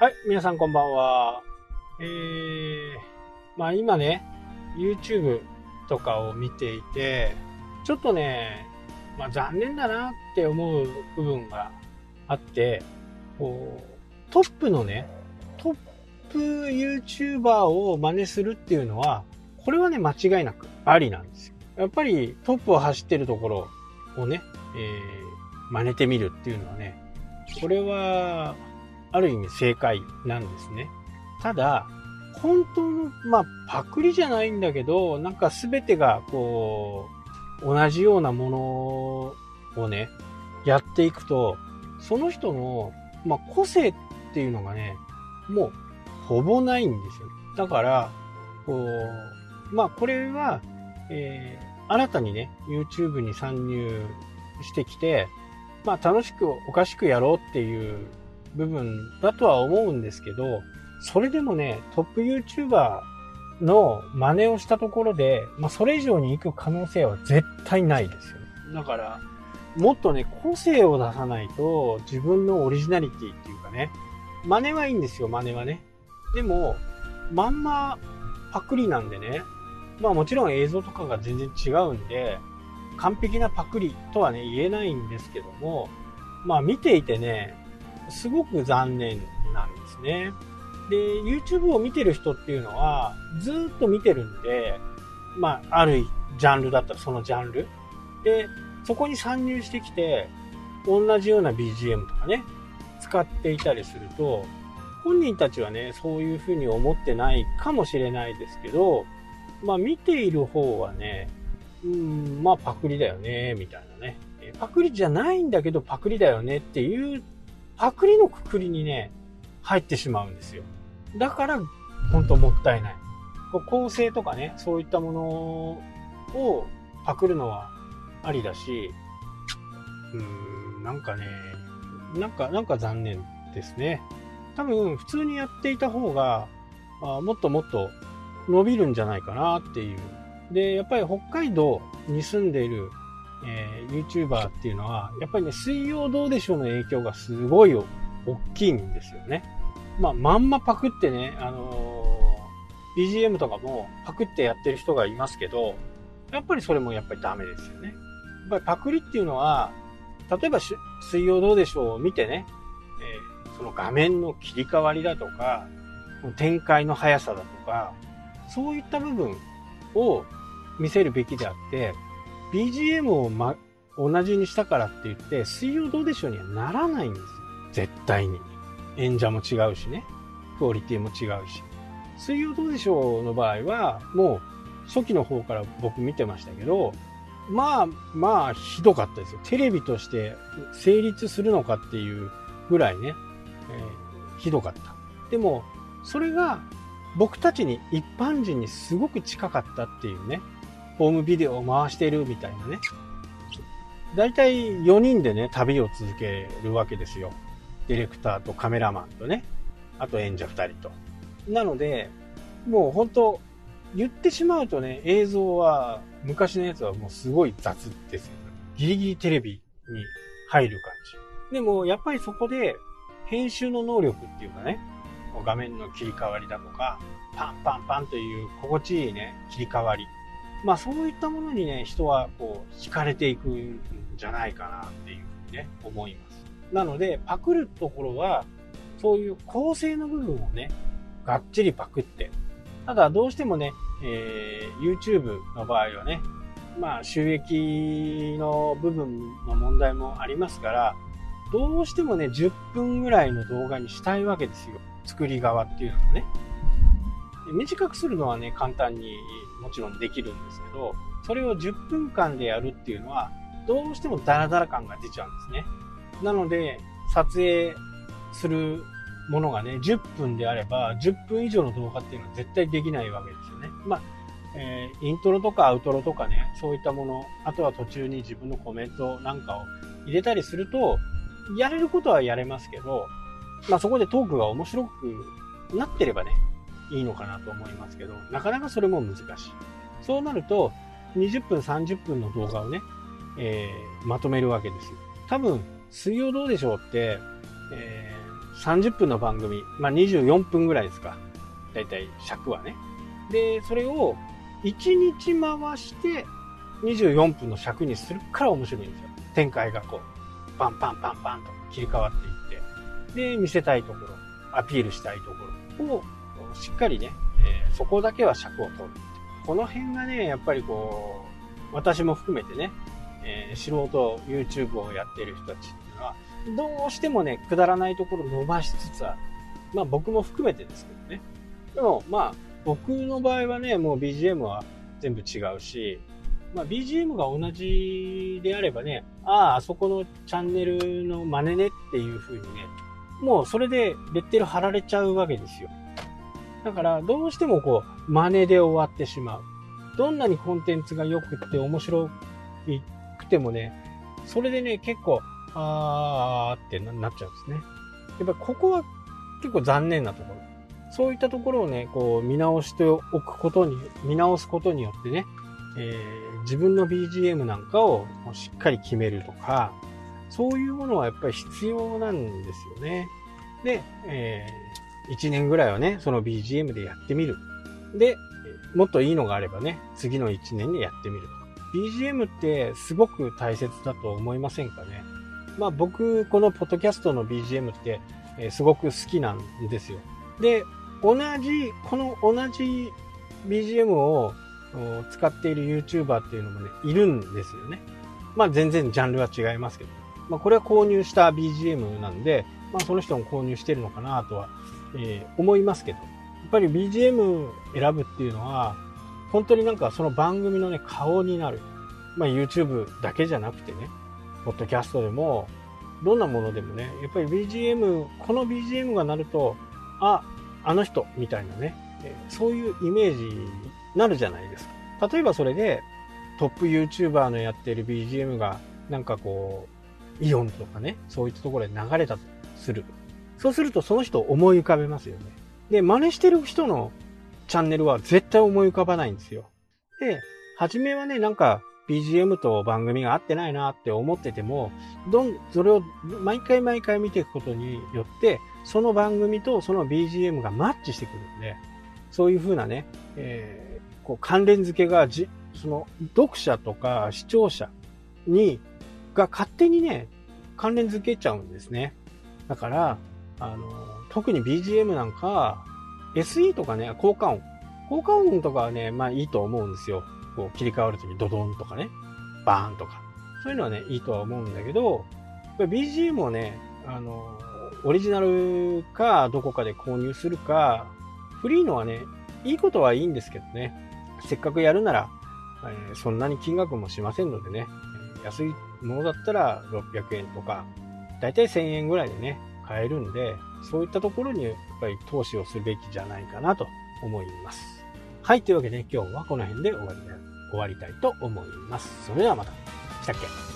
はい、皆さんこんばんは。えー、まあ今ね、YouTube とかを見ていて、ちょっとね、まあ残念だなって思う部分があって、こう、トップのね、トップ YouTuber を真似するっていうのは、これはね、間違いなくありなんですよ。やっぱりトップを走ってるところをね、えー、真似てみるっていうのはね、これはある意味正解なんですね。ただ、本当の、まあ、パクリじゃないんだけど、なんか全てが、こう、同じようなものをね、やっていくと、その人の、まあ、個性っていうのがね、もう、ほぼないんですよ。だから、こう、まあ、これは、えー、新たにね、YouTube に参入してきて、まあ、楽しくおかしくやろうっていう部分だとは思うんですけど、それでもね、トップ YouTuber の真似をしたところで、まあ、それ以上に行く可能性は絶対ないですよね。だから、もっとね、個性を出さないと、自分のオリジナリティっていうかね、真似はいいんですよ、真似はね。でも、まんまパクリなんでね、まあもちろん映像とかが全然違うんで、完璧なパクリとはね、言えないんですけども、まあ見ていてね、すごく残念なんですね。で、YouTube を見てる人っていうのは、ずっと見てるんで、まあ、あるジャンルだったらそのジャンル。で、そこに参入してきて、同じような BGM とかね、使っていたりすると、本人たちはね、そういうふうに思ってないかもしれないですけど、まあ見ている方はね、うん、まあパクリだよね、みたいなね。パクリじゃないんだけどパクリだよねっていうパクリのくくりにね、入ってしまうんですよ。だから、本当もったいない。構成とかね、そういったものをパクるのはありだし、うーん、なんかね、なんか、なんか残念ですね。多分、普通にやっていた方が、あもっともっと伸びるんじゃないかなっていう。で、やっぱり北海道に住んでいるえー、YouTuber っていうのは、やっぱりね、水曜どうでしょうの影響がすごい大きいんですよね。まあ、まんまパクってね、あのー、BGM とかもパクってやってる人がいますけど、やっぱりそれもやっぱりダメですよね。やっぱりパクリっていうのは、例えば水曜どうでしょうを見てね、えー、その画面の切り替わりだとか、展開の速さだとか、そういった部分を見せるべきであって、BGM を、ま、同じにしたからって言って、水曜どうでしょうにはならないんですよ。絶対に。演者も違うしね。クオリティも違うし。水曜どうでしょうの場合は、もう初期の方から僕見てましたけど、まあまあひどかったですよ。テレビとして成立するのかっていうぐらいね、えー、ひどかった。でも、それが僕たちに一般人にすごく近かったっていうね、ホームビデオを回してるみたいなね。だいたい4人でね、旅を続けるわけですよ。ディレクターとカメラマンとね、あと演者2人と。なので、もう本当言ってしまうとね、映像は、昔のやつはもうすごい雑ですよ。ねギリギリテレビに入る感じ。でも、やっぱりそこで、編集の能力っていうかね、画面の切り替わりだとか、パンパンパンという心地いいね、切り替わり。まあそういったものにね、人はこう、惹かれていくんじゃないかなっていうふうにね、思います。なので、パクるところは、そういう構成の部分をね、がっちりパクって。ただどうしてもね、えー、YouTube の場合はね、まあ収益の部分の問題もありますから、どうしてもね、10分ぐらいの動画にしたいわけですよ。作り側っていうのはね。短くするのはね、簡単にもちろんできるんですけど、それを10分間でやるっていうのは、どうしてもダラダラ感が出ちゃうんですね。なので、撮影するものがね、10分であれば、10分以上の動画っていうのは絶対できないわけですよね。まあ、えー、イントロとかアウトロとかね、そういったもの、あとは途中に自分のコメントなんかを入れたりすると、やれることはやれますけど、まあそこでトークが面白くなってればね、いいのかなと思いますけど、なかなかそれも難しい。そうなると、20分、30分の動画をね、えー、まとめるわけですよ。多分、水曜どうでしょうって、えー、30分の番組、まあ、24分ぐらいですか。だいたい尺はね。で、それを1日回して24分の尺にするから面白いんですよ。展開がこう、パンパンパンパンと切り替わっていって、で、見せたいところ、アピールしたいところをしっかりね、えー、そこだけは尺を取る。この辺がね、やっぱりこう、私も含めてね、えー、素人 YouTube をやってる人たちっていうのは、どうしてもね、くだらないところ伸ばしつつある。まあ僕も含めてですけどね。でもまあ僕の場合はね、もう BGM は全部違うし、まあ、BGM が同じであればね、ああ、あそこのチャンネルの真似ねっていう風にね、もうそれでレッテル貼られちゃうわけですよ。だからどうしてもこう、真似で終わってしまう。どんなにコンテンツが良くって面白くてもね、それでね、結構、あーってなっちゃうんですね。やっぱここは結構残念なところ。そういったところをね、こう見直しておくことに、見直すことによってね、えー、自分の BGM なんかをしっかり決めるとか、そういうものはやっぱり必要なんですよね。で、えー、1年ぐらいはね、その BGM でやってみる。で、もっといいのがあればね、次の1年でやってみる。BGM ってすごく大切だと思いませんかね？まあ僕、このポッドキャストの BGM って、すごく好きなんですよ。で、同じ、この同じ BGM を使っている YouTuber っていうのもね、いるんですよね。まあ全然ジャンルは違いますけど。まあこれは購入した BGM なんで、まあその人も購入してるのかなとは、えー、思いますけど。やっぱり BGM 選ぶっていうのは、本当になんかその番組のね、顔になる。まあ YouTube だけじゃなくてね、ポッドキャストでも、どんなものでもね、やっぱり BGM、この BGM が鳴ると、あ、あの人みたいなねえ、そういうイメージになるじゃないですか。例えばそれでトップ YouTuber のやってる BGM がなんかこう、イオンとかね、そういったところで流れたとする。そうするとその人思い浮かべますよね。で、真似してる人のチャンネルは絶対思い浮かばないんですよ。で、初めはね、なんか BGM と番組が合ってないなって思ってても、どん、それを毎回毎回見ていくことによって、その番組とその BGM がマッチしてくるんで、そういう風なね、えー、こう関連付けがじ、その読者とか視聴者に、が勝手にね、関連付けちゃうんですね。だから、あの、特に BGM なんか、SE とかね、効果音。効果音とかはね、まあいいと思うんですよ。こう切り替わるときドドンとかね、バーンとか。そういうのはね、いいとは思うんだけど、BGM をね、あの、オリジナルかどこかで購入するか、フリーのはね、いいことはいいんですけどね、せっかくやるなら、えー、そんなに金額もしませんのでね、安いものだったら600円とか、だいたい1000円ぐらいでね、買えるんで、そういったところにやっぱり投資をするべきじゃないかなと思います。はい、というわけで今日はこの辺で終わり終わりたいと思います。それではまた。したっけ？